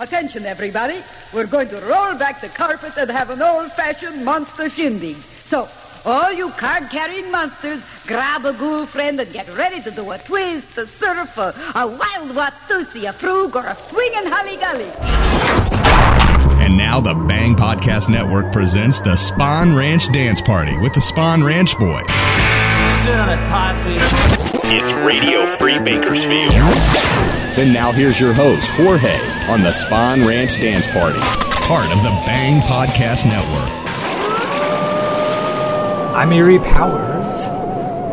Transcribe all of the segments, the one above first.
Attention, everybody. We're going to roll back the carpet and have an old-fashioned monster shindig. So, all you card-carrying monsters, grab a ghoul friend and get ready to do a twist, a surf, a, a wild watusi, a frug, or a swingin' holly-golly. And now the Bang Podcast Network presents the Spawn Ranch Dance Party with the Spawn Ranch Boys. It's Radio Free Bakersfield. And now here's your host, Jorge, on the Spawn Ranch Dance Party, part of the Bang Podcast Network. I'm Eerie Powers.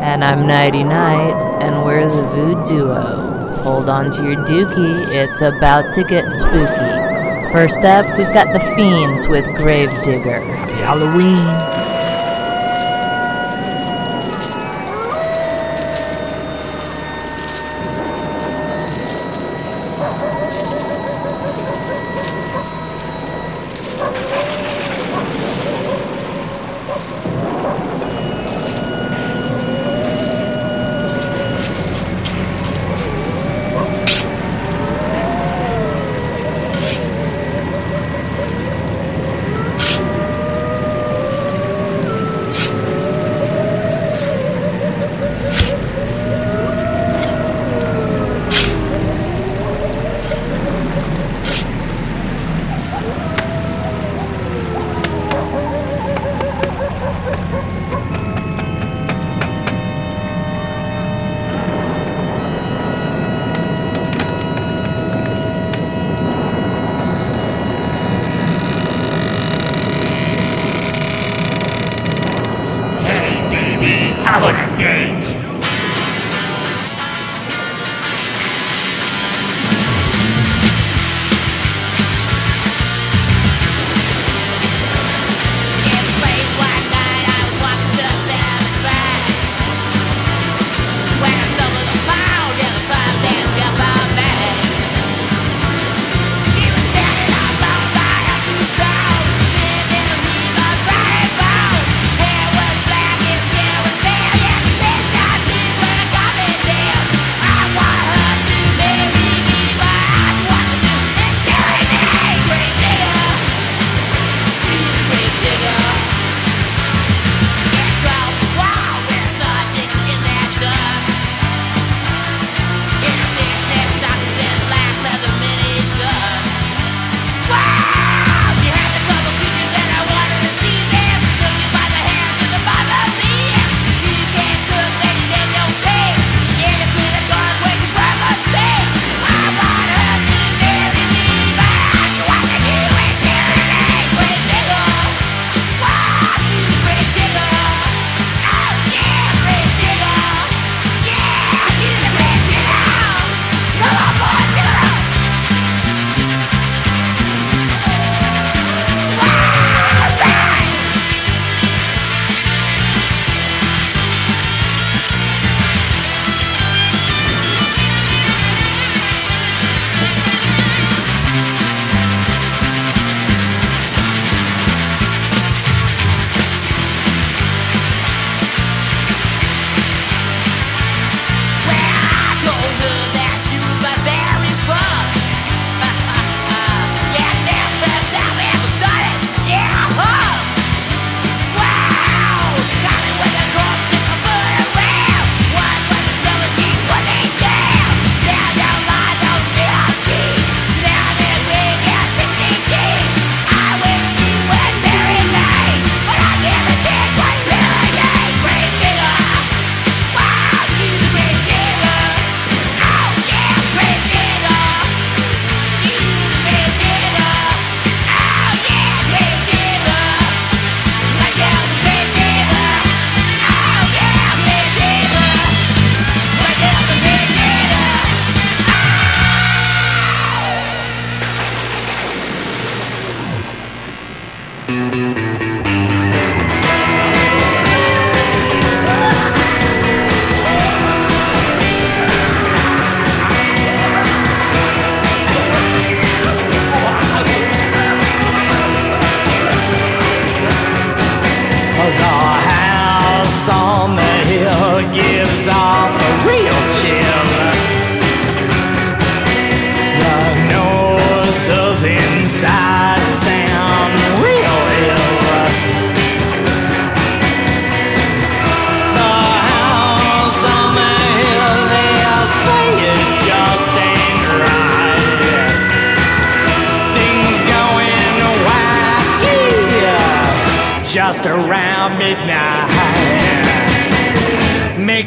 And I'm Nighty Night, and we're the Voodoo Duo. Hold on to your dookie, it's about to get spooky. First up, we've got the Fiends with Gravedigger. Happy Halloween.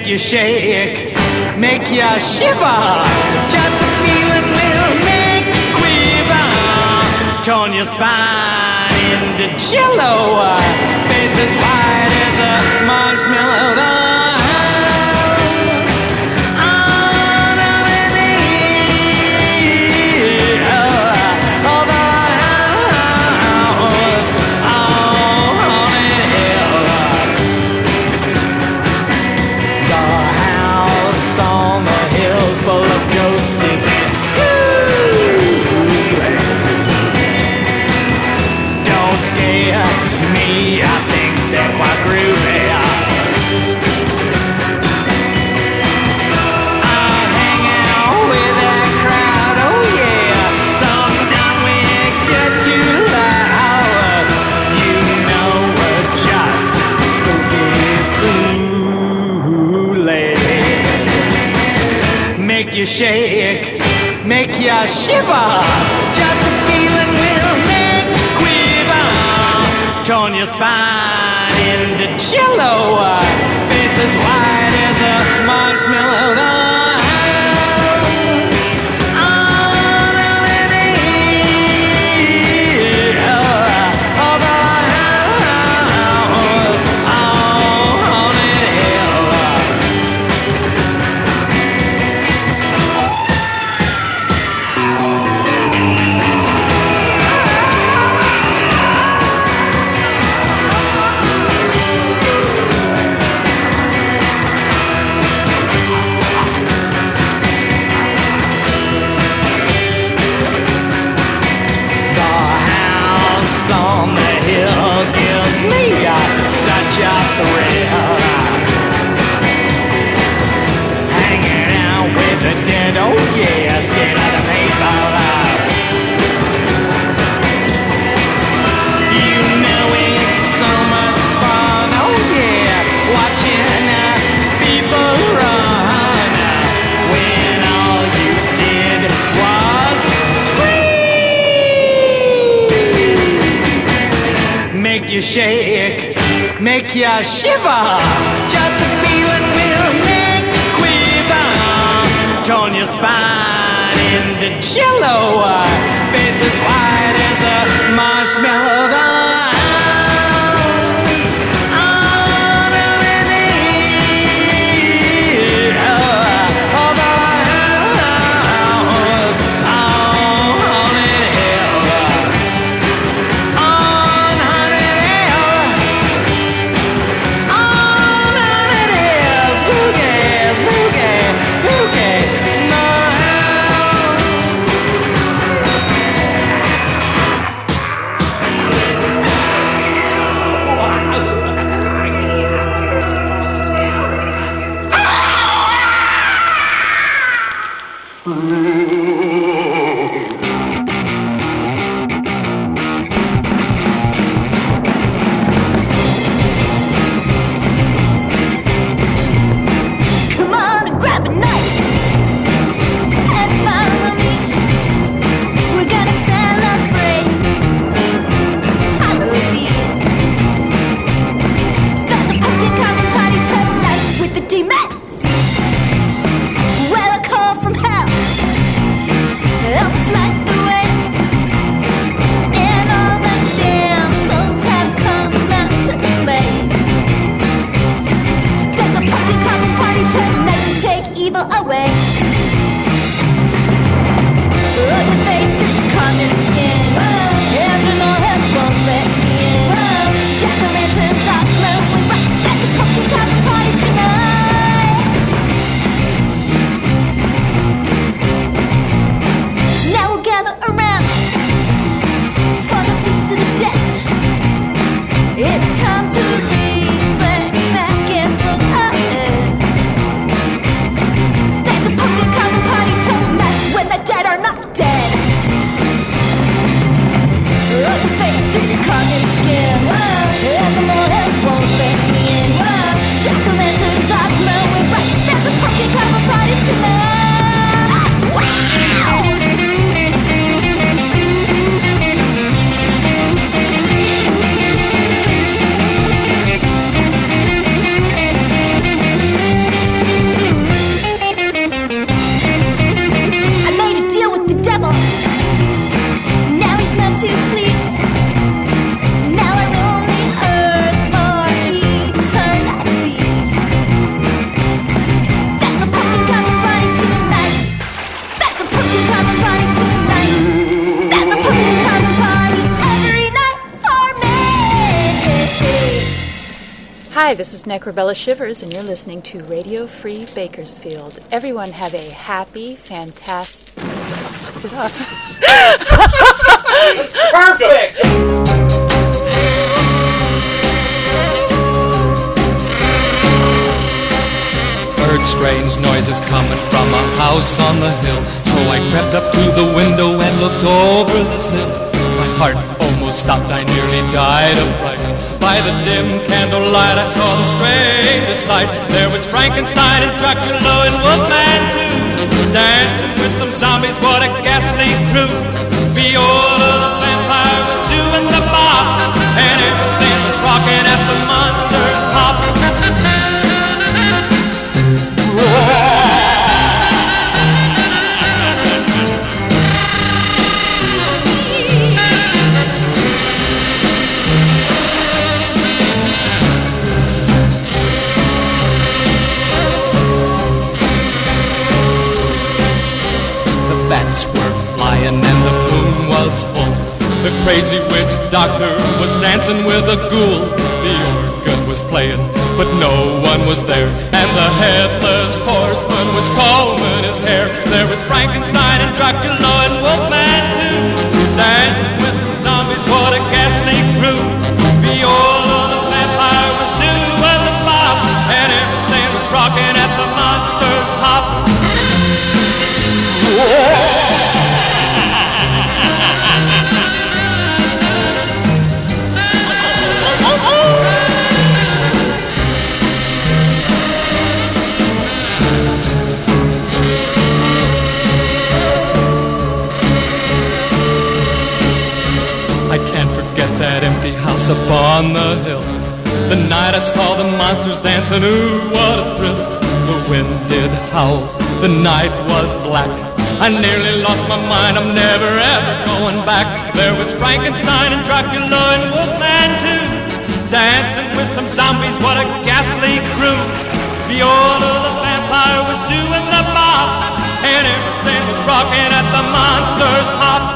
You shake, make you shiver. Just the feeling will make you quiver. Turn your spine into jello. Face as shake, make you shiver. Just the feeling will make you quiver. Turn your spine into jello. Face as white as a marshmallow. Microbella Shivers, and you're listening to Radio Free Bakersfield. Everyone have a happy, fantastic. it up. That's perfect. heard strange noises coming from a house on the hill. So I crept up to the window and looked over the sill. My heart almost stopped, I nearly died of fright by the dim candlelight, I saw the strangest sight. There was Frankenstein and Dracula and Wolfman too, dancing with some zombies. What a ghastly crew! Viola the vampire was doing the bop, and everything was rocking at the monsters' pop. doctor was dancing with a ghoul. The organ was playing and ooh, what a thrill. The wind did howl, the night was black. I nearly lost my mind, I'm never ever going back. There was Frankenstein and Dracula and Wolfman too. Dancing with some zombies, what a ghastly crew. Viola the vampire was doing the mop, and everything was rocking at the monster's hop.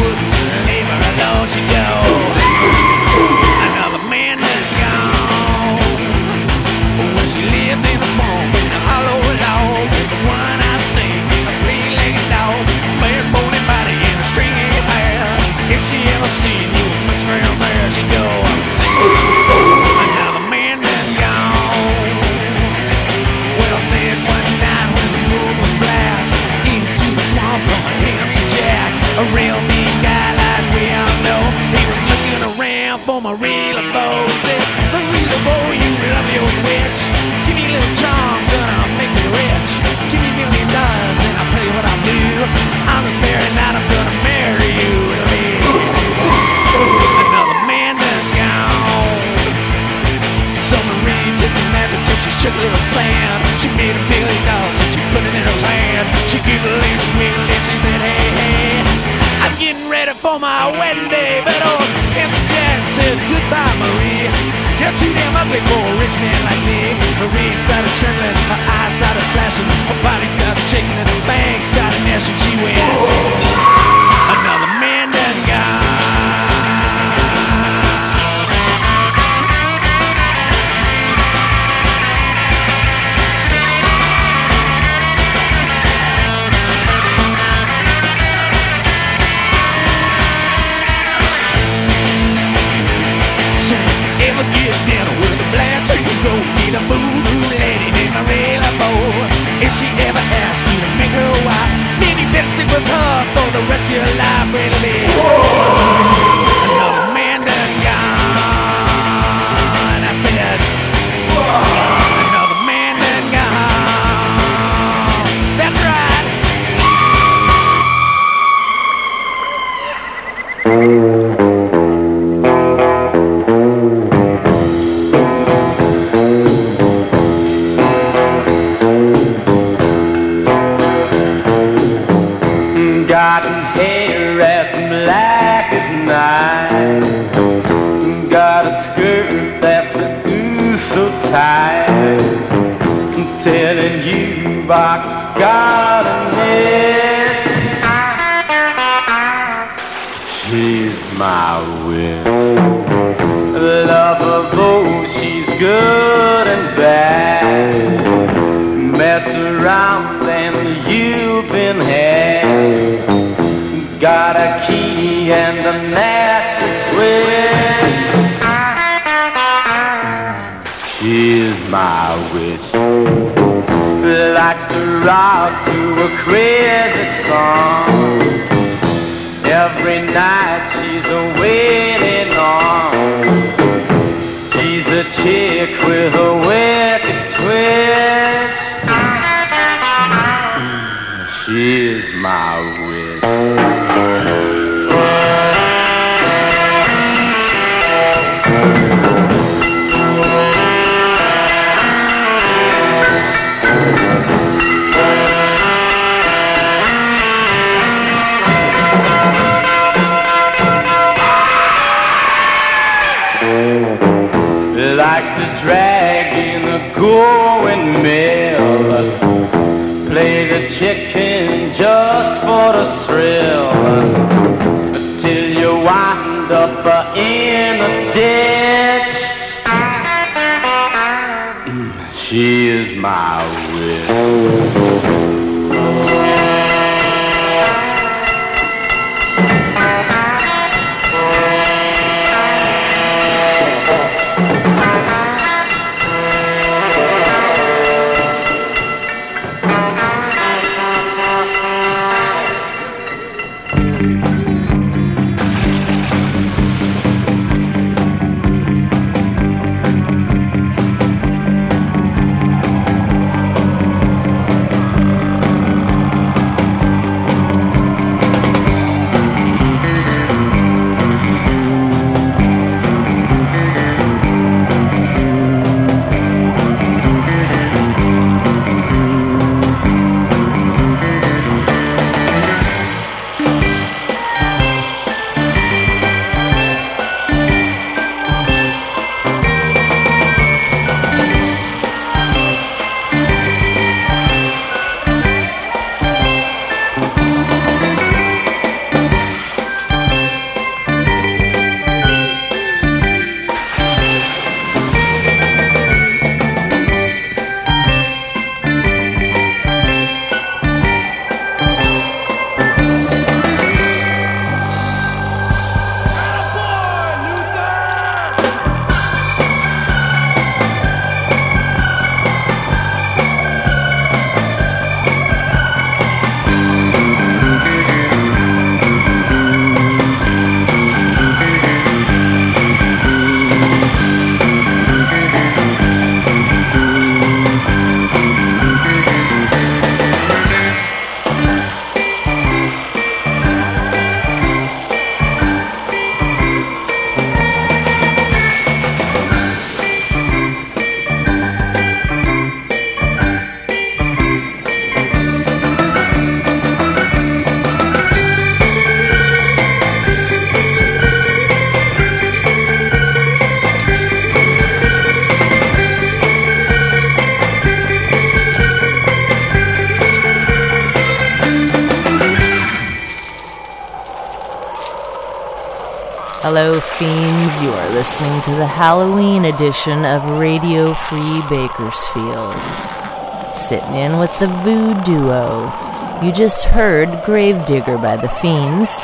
would leave her alone, she knows. Rock to a crazy song. Listening to the Halloween edition of Radio Free Bakersfield. Sitting in with the Voo Duo. You just heard Gravedigger by the Fiends.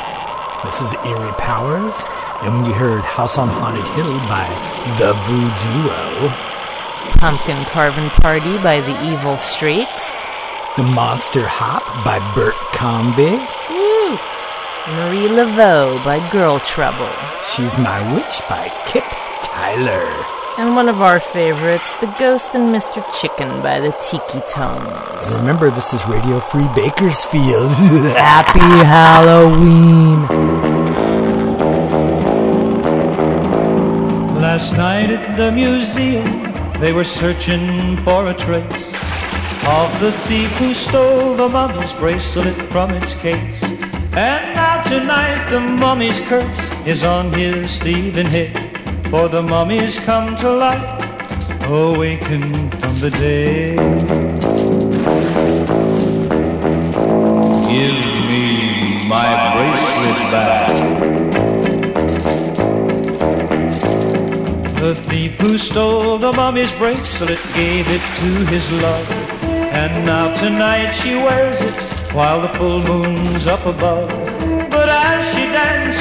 This is Eerie Powers, and when you heard House on Haunted Hill by The Voodoo, Pumpkin Carving Party by the Evil Streaks. The Monster Hop by Bert Convy, Woo! Marie Laveau by Girl Trouble. She's My Witch by Kip Tyler. And one of our favorites, The Ghost and Mr. Chicken by the Tiki Tones. Remember, this is Radio Free Bakersfield. Happy Halloween! Last night at the museum, they were searching for a trace of the thief who stole the mummy's bracelet from its case. And now tonight the mummy's curse is on his thieving head, for the mummy's come to life awakened from the dead. Give me my bracelet back. The thief who stole the mummy's bracelet gave it to his love. And now tonight she wears it while the full moon's up above.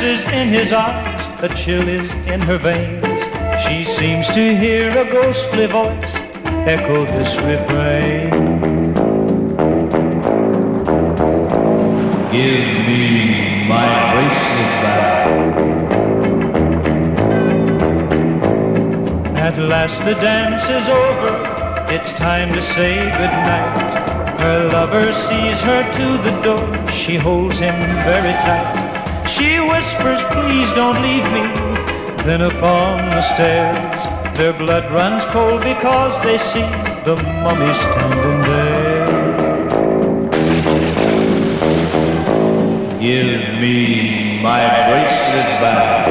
But as she dances in his arms, a chill is in her veins. She seems to hear a ghostly voice echo this refrain. Give me my bracelet back. At last the dance is over. It's time to say goodnight. Her lover sees her to the door. She holds him very tight. Whispers, please don't leave me. Then upon the stairs, their blood runs cold because they see the mummy standing there. Give me my bracelet back.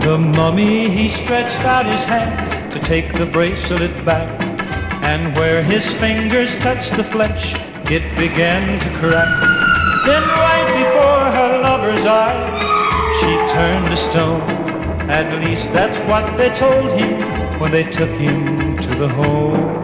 The mummy, he stretched out his hand to take the bracelet back. And where his fingers touched the flesh, it began to crack. Then right before her lover's eyes, she turned to stone. At least that's what they told him when they took him to the home.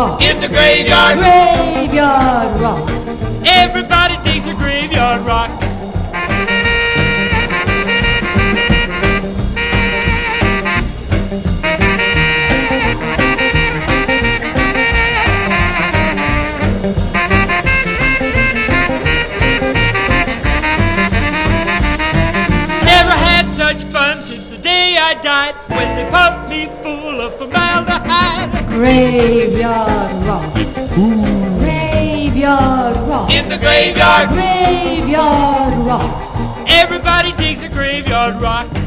Rock. In the graveyard, Graveyard rock. everybody Graveyard rock. Graveyard rock. In the graveyard, Graveyard rock. everybody digs a graveyard rock.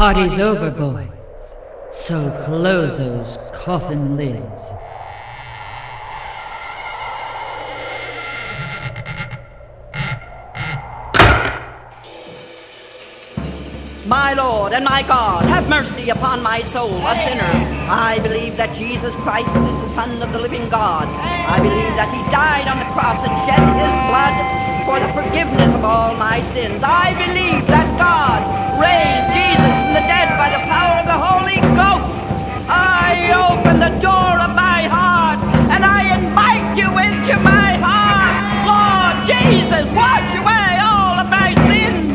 Party's over, boys. So close those coffin lids. My Lord and my God, have mercy upon my soul, a sinner. I believe that Jesus Christ is the Son of the living God. I believe that He died on the cross and shed His blood for the forgiveness of all my sins. I believe that God raised Jesus from the dead by the power of the Holy Ghost. I open the door of my heart and I invite you into my heart. Lord Jesus, wash away all of my sins.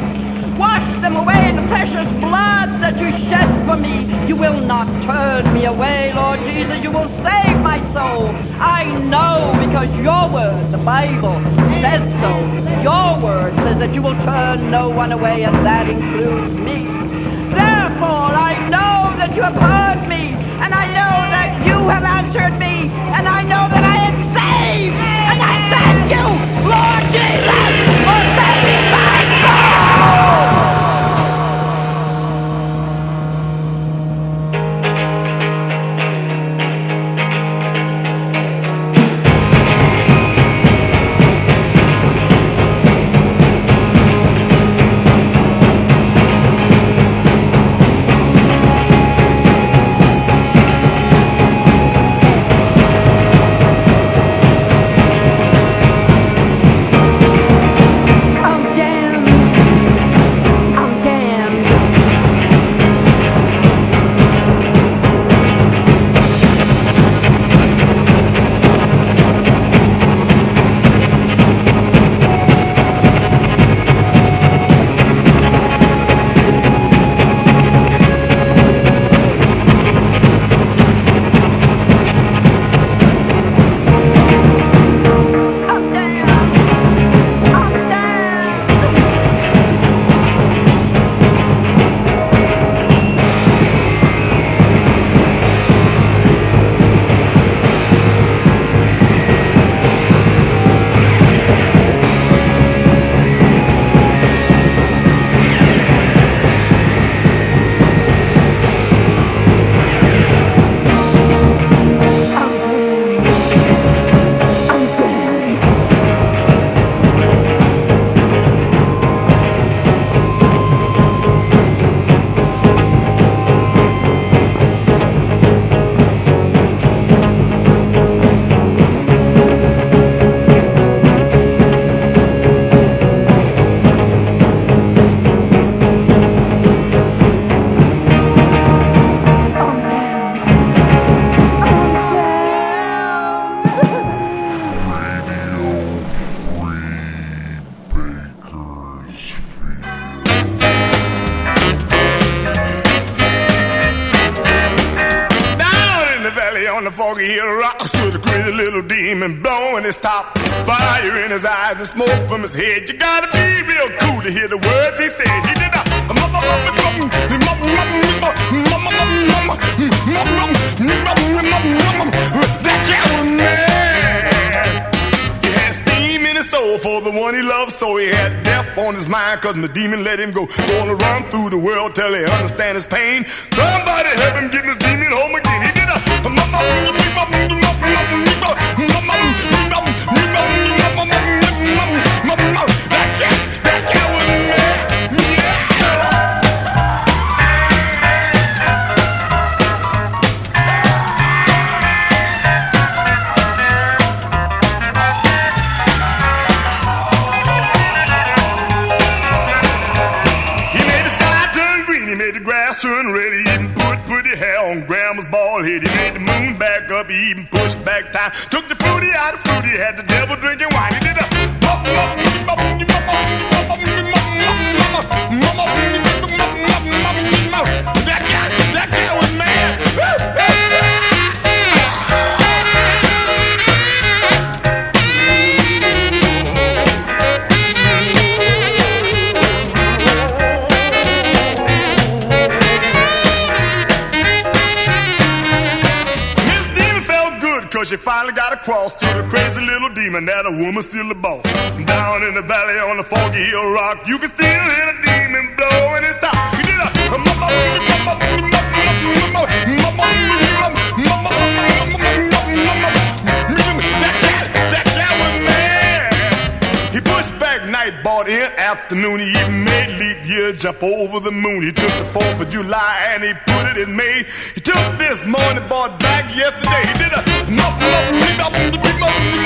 Wash them away in the precious blood that you shed for me. You will not turn me away, Lord Jesus. You will save my soul. I know because your word, the Bible, says so. Your word says that you will turn no one away, and that includes me. That you have heard me, and I know that you have answered me, and I know that I am saved. And I thank you, Lord Jesus, on the foggy hill rock stood a crazy little demon blowing his top. Fire in his eyes and smoke from his head. You gotta be real cool to hear the words he said. He did a mama, mama, mama, mama, mama, mama, mama, that for the one he loved, so he had death on his mind, cause the demon let him go. Gonna run through the world till he understand his pain. Somebody help him get his demon home again. He did a that up, even pushed back time. Took the fruity out of fruity, had the devil drinking wine. He did a that cause she finally got across to the crazy little demon that a woman's still the boss. Down in the valley on the foggy hill rock, you can still hear the demon blowing his top. He did a that cat, that cat was mad. He pushed back night, bought in afternoon. He even made leap year jump over the moon. He took the 4th of July and he put it in May. He took this morning, bought back yesterday. He did a that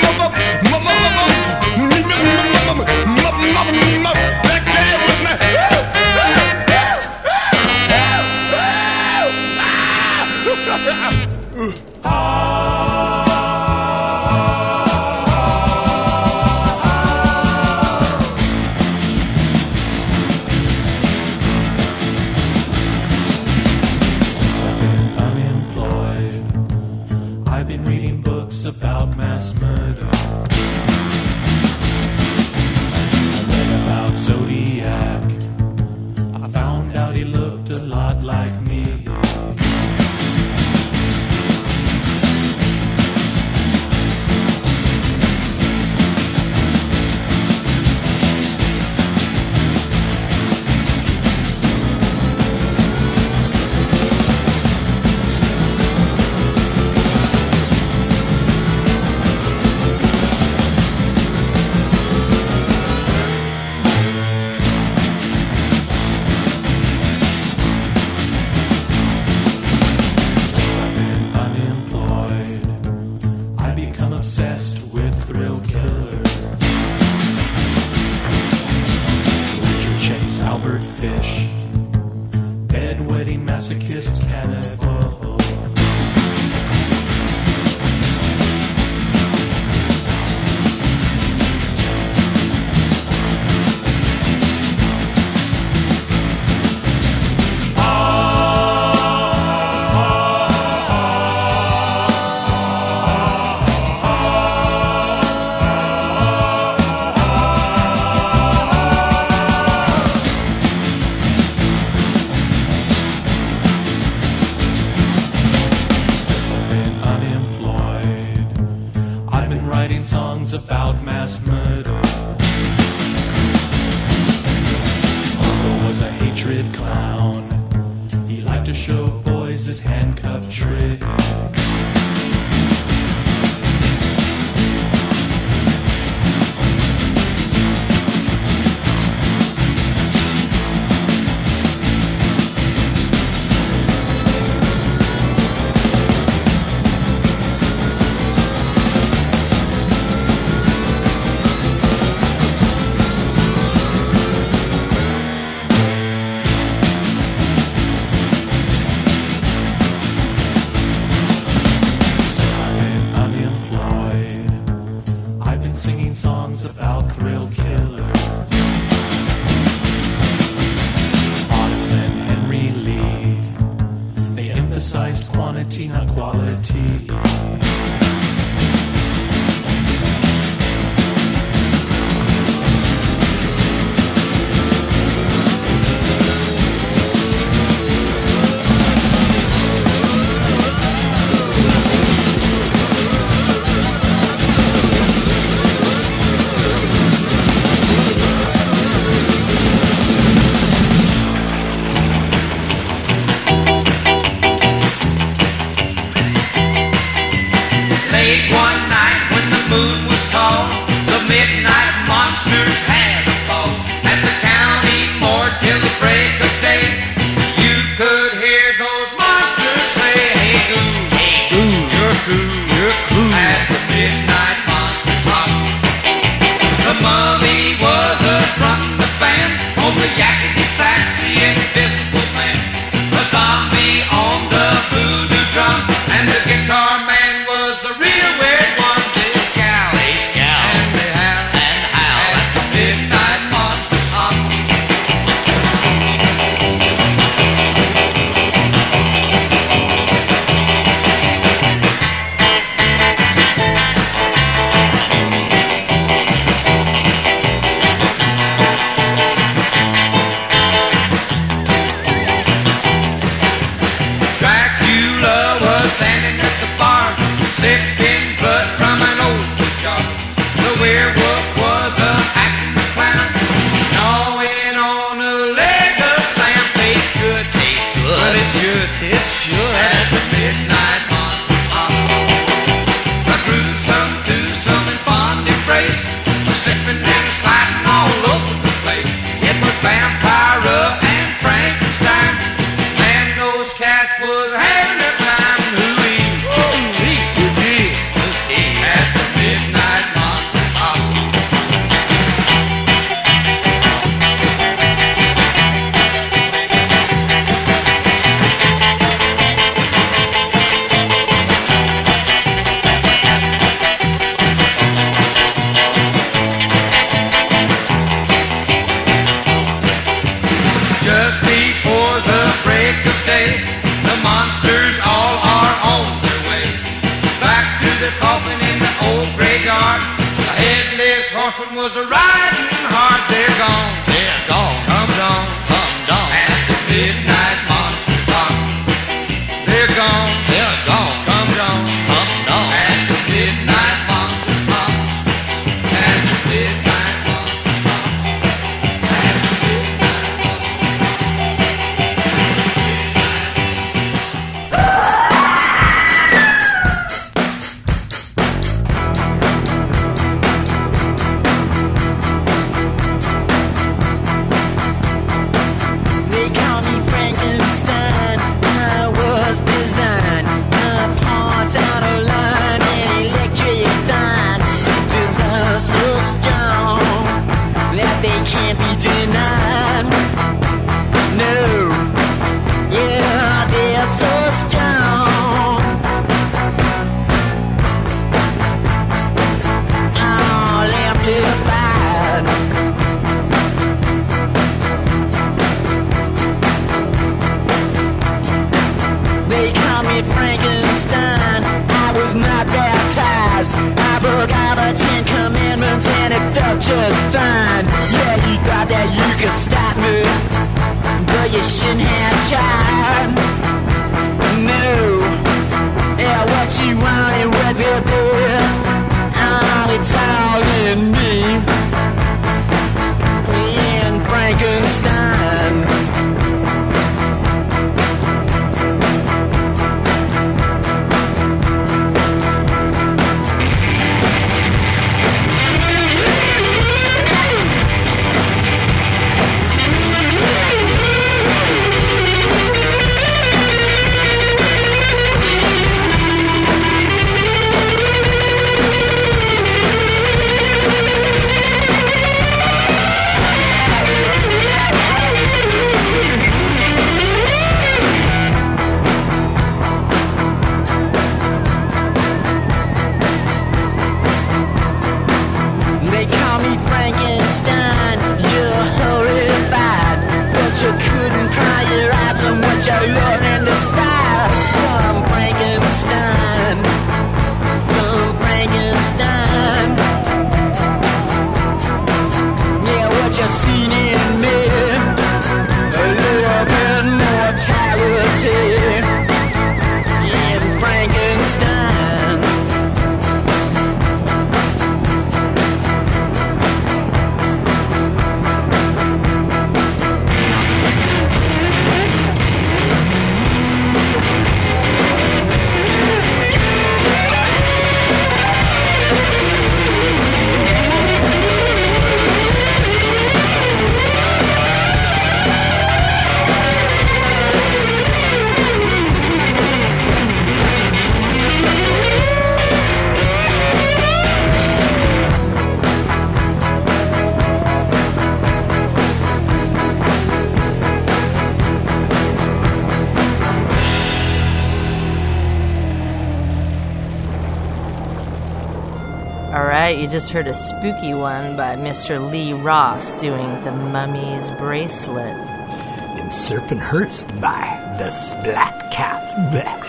just heard a spooky one by Mr. Lee Ross doing The Mummy's Bracelet. And Surfin' Hearse by The Splat Cat. Blech.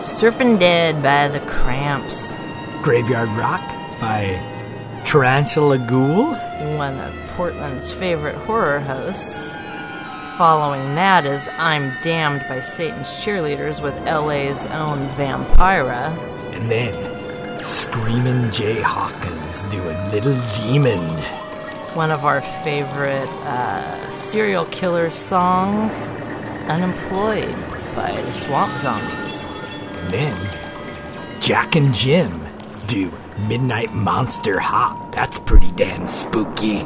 Surfin' Dead by The Cramps. Graveyard Rock by Tarantula Ghoul. One of Portland's favorite horror hosts. Following that is I'm Damned by Satan's Cheerleaders with LA's own Vampira. And then Screaming Jay Hawkins doing Little Demon. One of our favorite uh, serial killer songs, Unemployed by the Swamp Zombies. And then, Jack and Jim do Midnight Monster Hop. That's pretty damn spooky.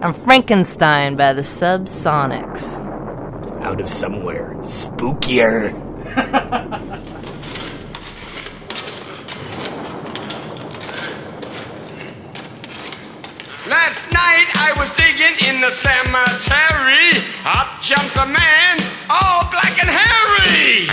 I'm Frankenstein by the Subsonics. Out of somewhere spookier. in the cemetery. Up jumps a man, all black and hairy.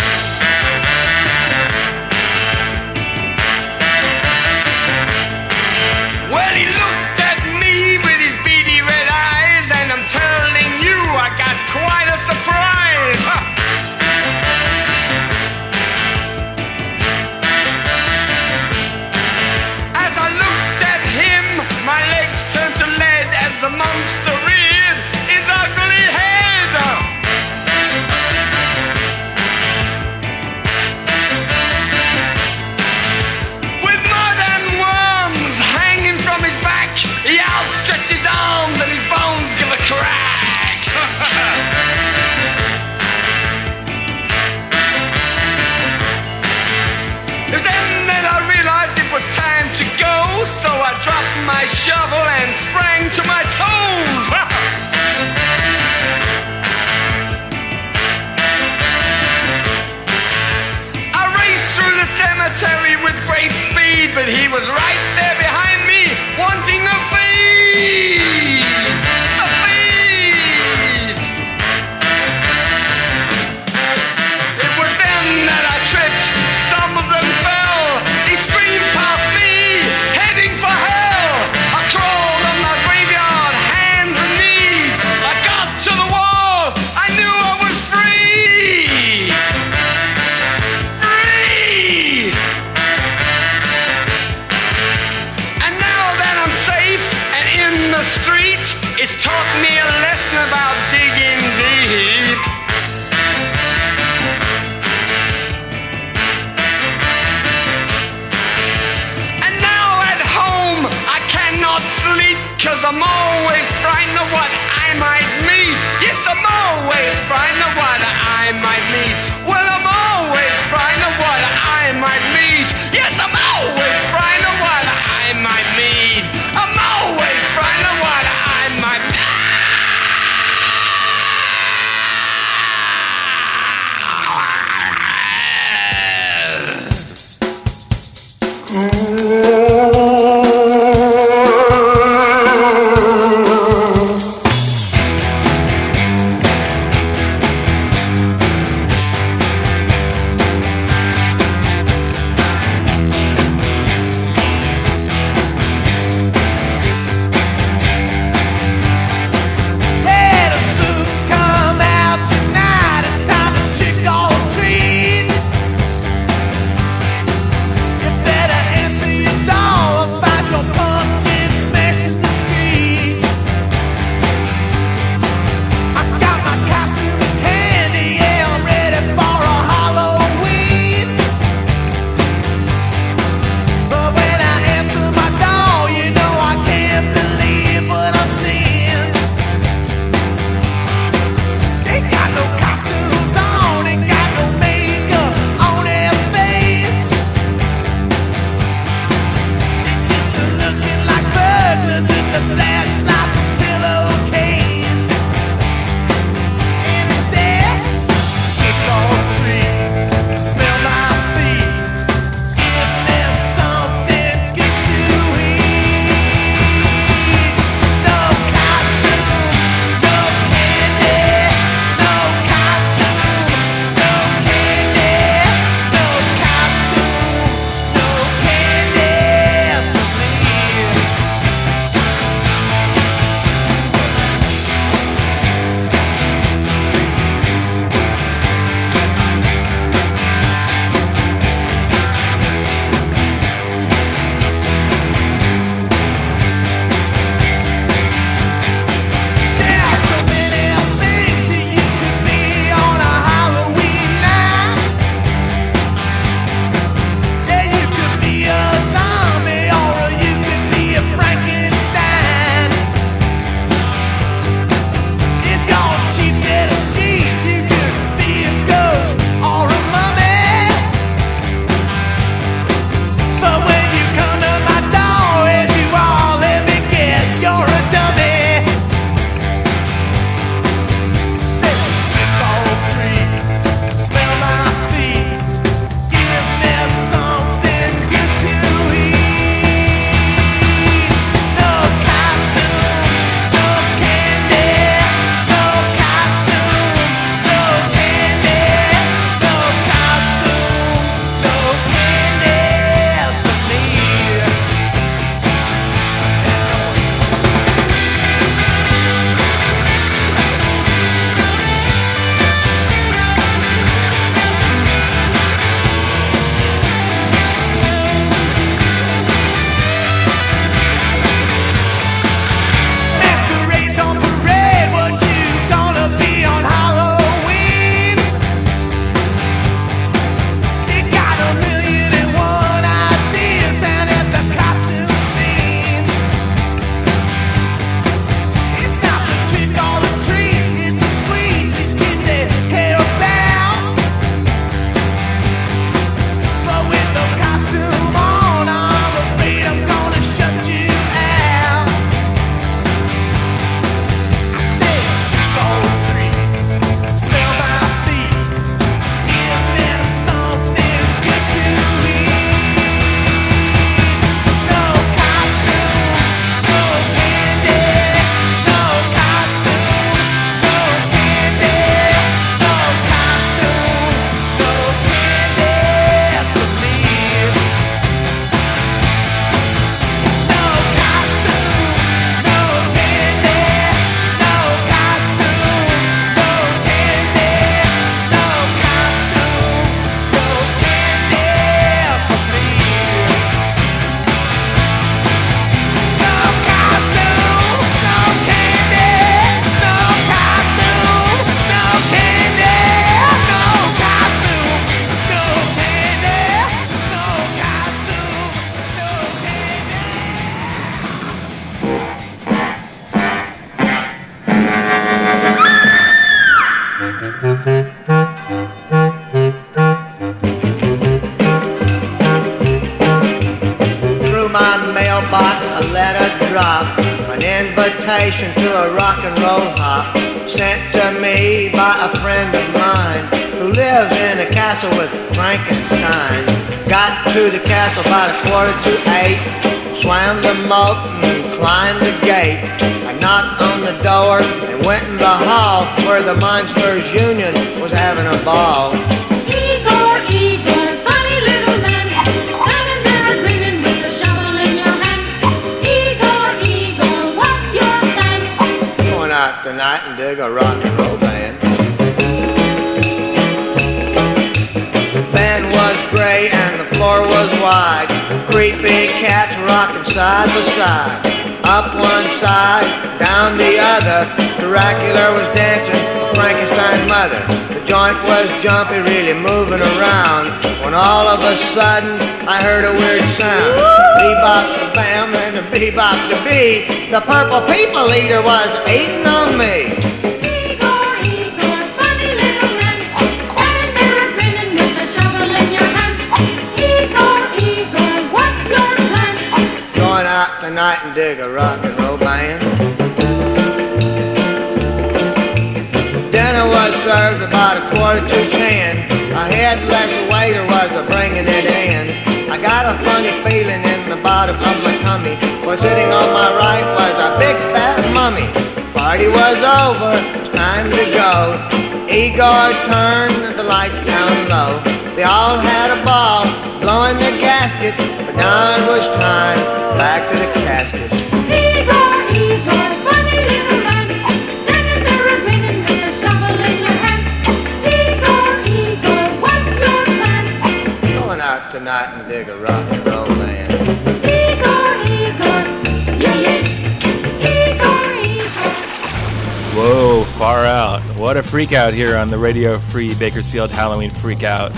A sudden I heard a weird sound. Bebop the bam and the bebop the bee. The purple people eater was eating on me. A? Going out tonight and dig a rock and roll band. Dinner was served about a quarter to ten. I had less waiter it in. I got a funny feeling in the bottom of my tummy. Was sitting on my right was a big fat mummy. Party was over, time to go. Igor turned the lights down low. They all had a ball, blowing their gaskets, but now it was time back to the caskets. What a freak out here on the Radio Free Bakersfield Halloween Freak Out. was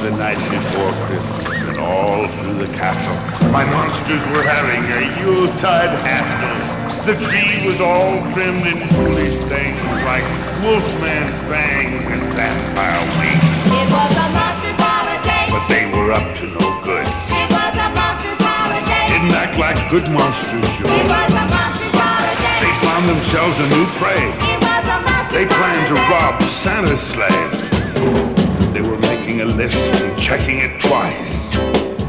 the night before Christmas, and all through the castle, my monsters were having a Yuletide hassle. The tree was all trimmed in foolish things like wolfman's fangs and vampire wings. It was a monster's holiday. But they were up to Like good monsters It should. was a. They found themselves a new prey. It was a They planned to rob Santa's sleigh. They were making a list and checking it twice.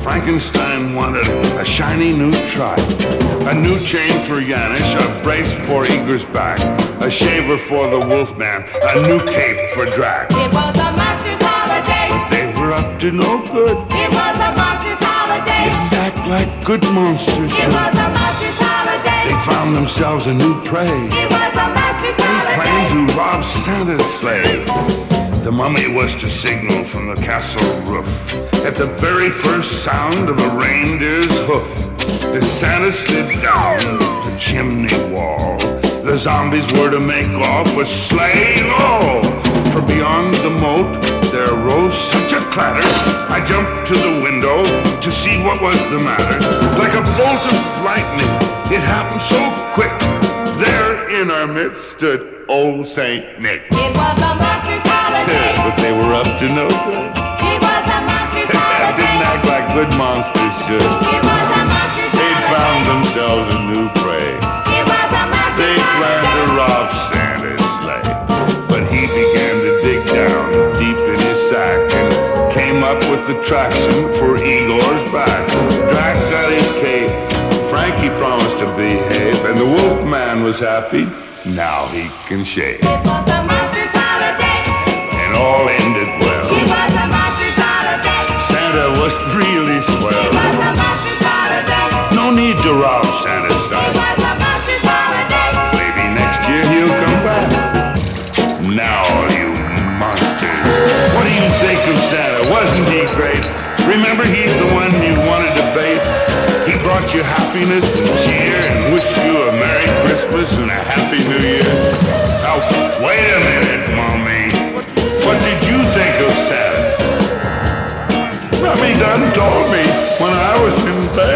Frankenstein wanted a shiny new tripe, a new chain for Yanish, a brace for Igor's back, a shaver for the Wolfman, a new cape for Drac. It was a monster's holiday. They were up to no good. It was a monster's holiday. Like good monsters It was a monster's holiday. They found themselves a new prey. It was a monster's holiday. planned to rob Santa's sleigh. The mummy was to signal from the castle roof at the very first sound of a reindeer's hoof. As Santa slid down the chimney wall, the zombies were to make off with sleigh low. For beyond the moat there rose such a clatter, I jumped to the window to see what was the matter. Like a bolt of lightning, it happened so quick. There in our midst stood old Saint Nick. It was a monster's holiday. But they were up to no good. It was a monster's Didn't act like good monsters should. It was a monster's They holiday. found themselves a new with the traction for Igor's back. Drac got his cape. Frankie promised to behave, and the Wolfman was happy. Now he can shave. It was a monster's holiday. And all ended well. It was a monster's holiday. Santa was really swell. It was a monster's holiday. No need to rob Santa's happiness and cheer and wished you a Merry Christmas and a Happy New Year. Now, wait a minute, Mommy. What did you think of Santa? Mommy done told me when I was in bed.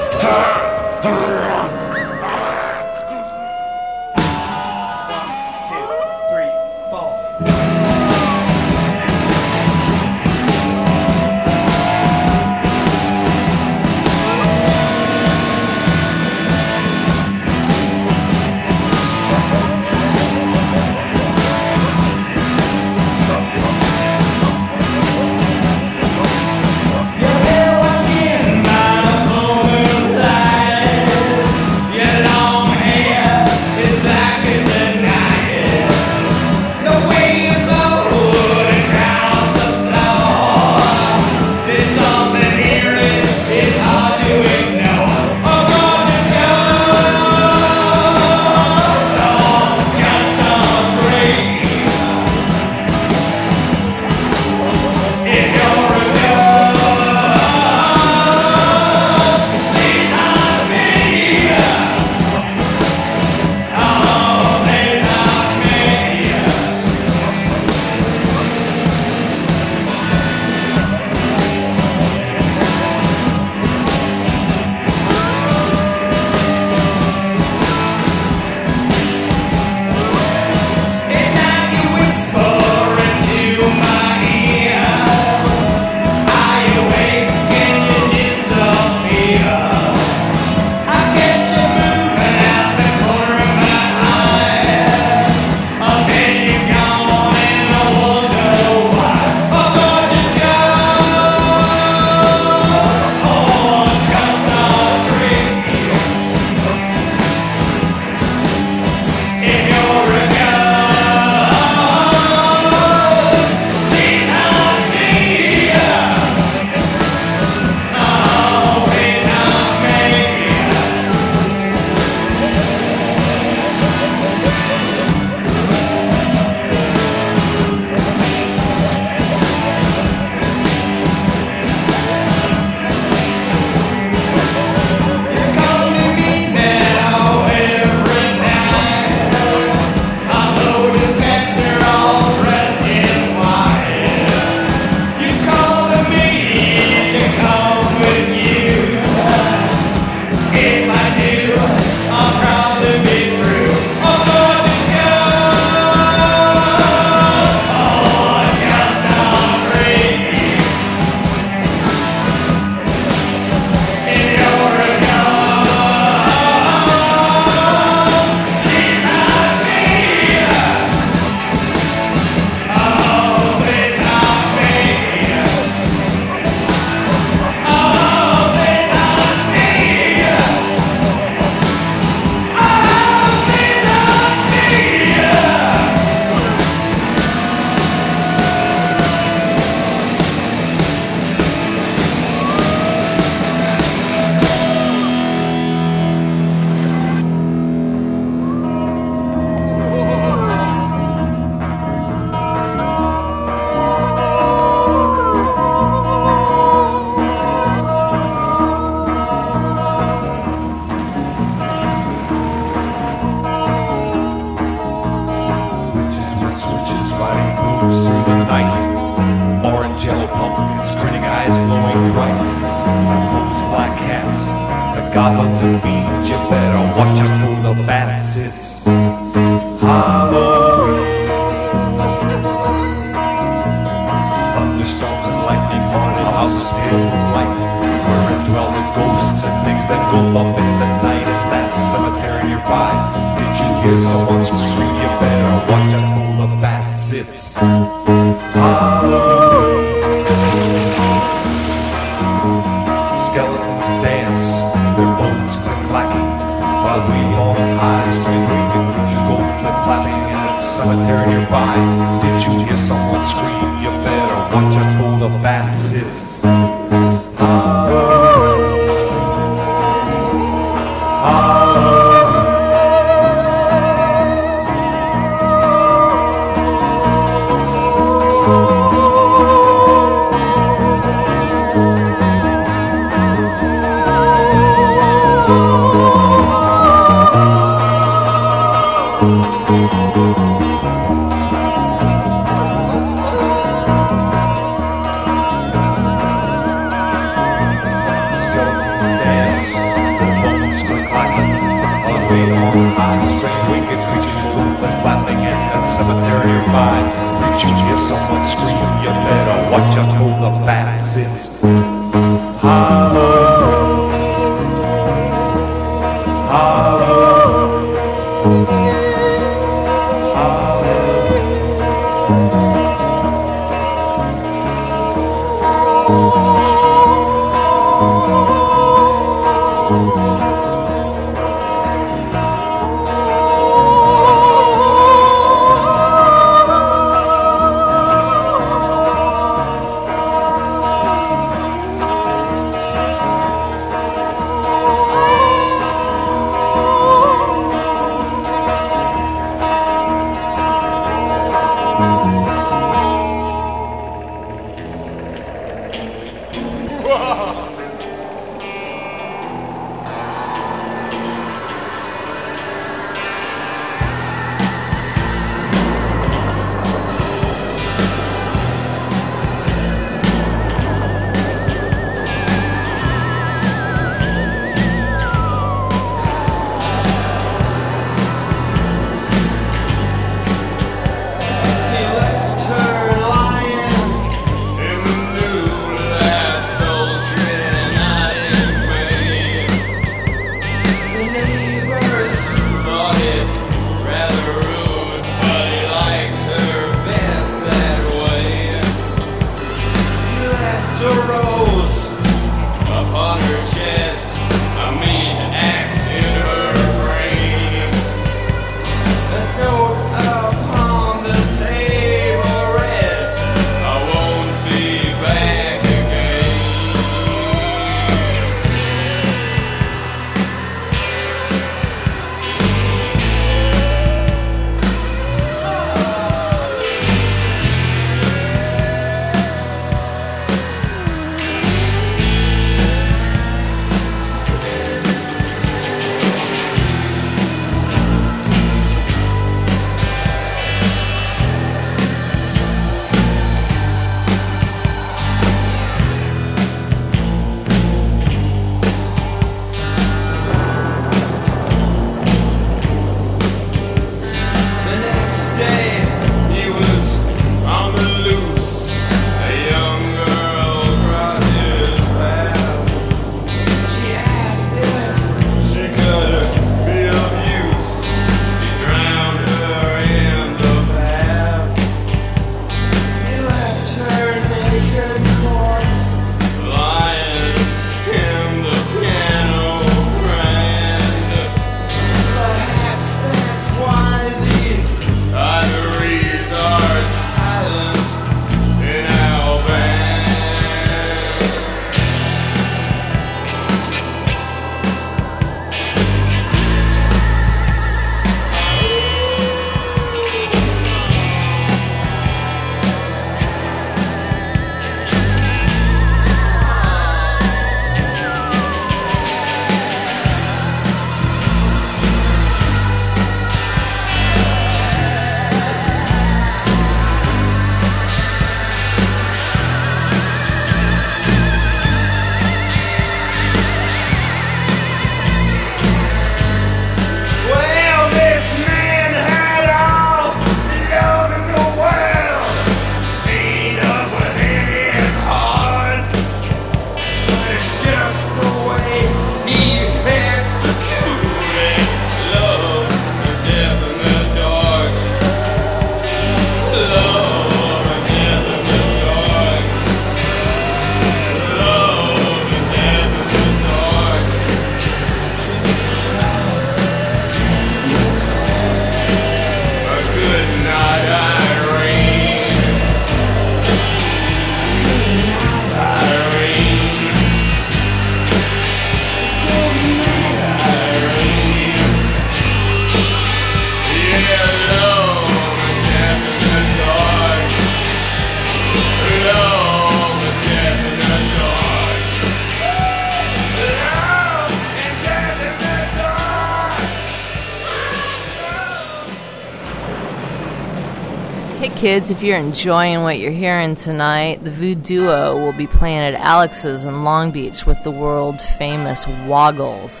Kids, if you're enjoying what you're hearing tonight, the Voodoo Duo will be playing at Alex's in Long Beach with the world famous Woggles.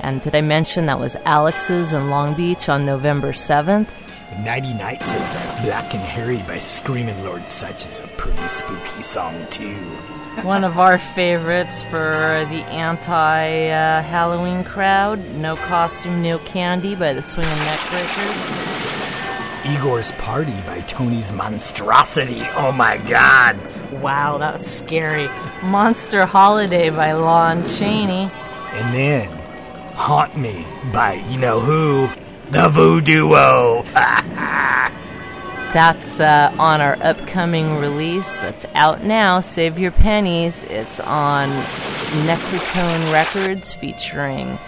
And did I mention that was Alex's in Long Beach on November 7th? Nighty Night says Black and Hairy by Screaming Lord Sutch is a pretty spooky song, too. One of our favorites for the anti uh, Halloween crowd No Costume, No Candy by the Swingin' Neckbreakers. Igor's Party by Tony's Monstrosity. Oh my god. Wow, that's scary. Monster Holiday by Lon Chaney. And then Haunt Me by you know who? The Voodoo. That's uh, on our upcoming release that's out now. Save your pennies. It's on Necrotone Records featuring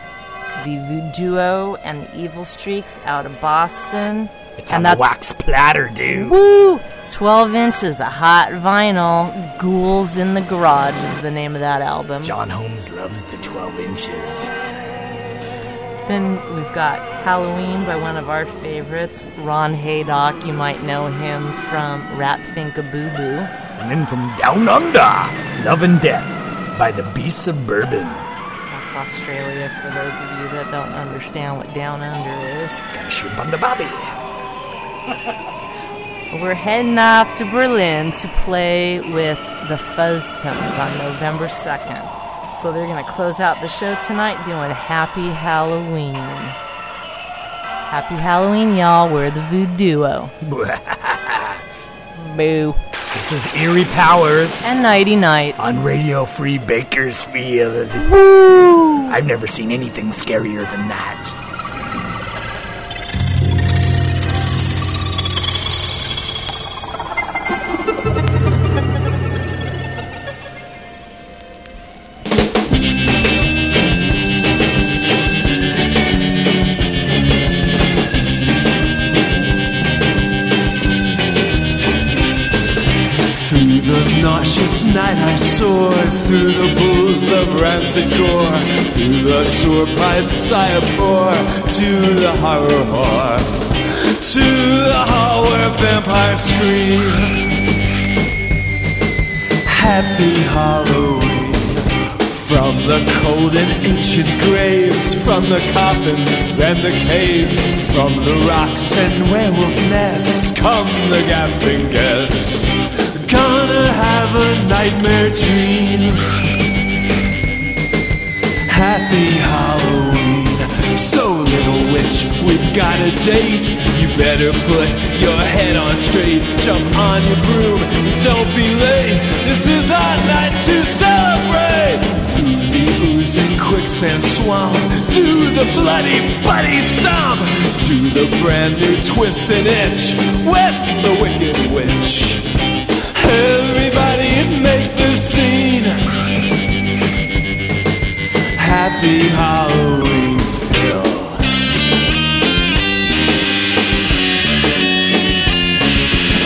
the Voodoo and the Evil Streaks out of Boston. It's on the wax platter, dude. Woo! 12 inches of hot vinyl. Ghouls in the Garage is the name of that album. John Holmes loves the 12 inches. Then we've got Halloween by one of our favorites, Ron Haydock. You might know him from Rat Pfink a Boo Boo. And then from Down Under, Love and Death by the Beasts of Bourbon. That's Australia for those of you that don't understand what Down Under is. Got a shrimp on the bobby. We're heading off to Berlin to play with the Fuzztones on November 2nd. So they're going to close out the show tonight doing Happy Halloween. Happy Halloween, y'all. We're the Voodoo. Boo. This is Eerie Powers And Nighty Night. on Radio Free Bakersfield. Woo! I've never seen anything scarier than that. Of gore Through the sewer pipes I abhor To the horror whore To the hall where vampires scream Happy Halloween From the cold and ancient graves From the coffins and the caves From the rocks and werewolf nests Come the gasping guests Gonna have a nightmare dream. Happy Halloween. So, little witch, we've got a date. You better put your head on straight. Jump on your broom. Don't be late. This is our night to celebrate. Through the oozing quicksand swamp. Do the bloody buddy stomp. Do the brand new twist and itch. With the wicked witch. Everybody make the scene. Happy Halloween, Phil.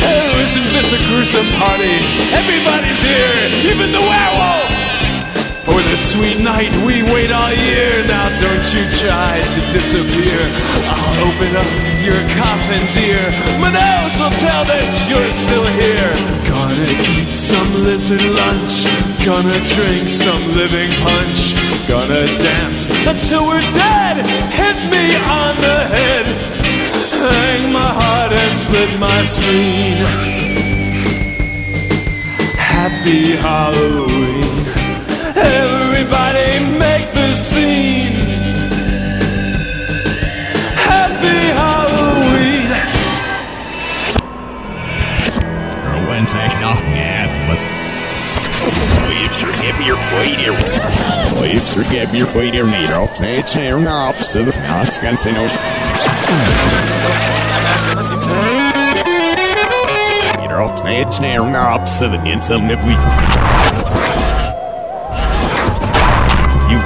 Oh, isn't this a gruesome party? Everybody's here, even the werewolf. For this sweet night we wait all year. Now don't you try to disappear. I'll open up your coffin, dear. My nose will tell that you're still here. Gonna eat some lizard lunch. Gonna drink some living punch. Gonna dance until we're dead. Hit me on the head. Hang my heart and split my spleen. Happy Halloween. Everybody make the scene. Happy Halloween. Wednesday, no, yeah, but. Your foot your Leifs forget your feet here, Nero. Say it's here so the Fox can say no. Say it's here now, so the insult if we.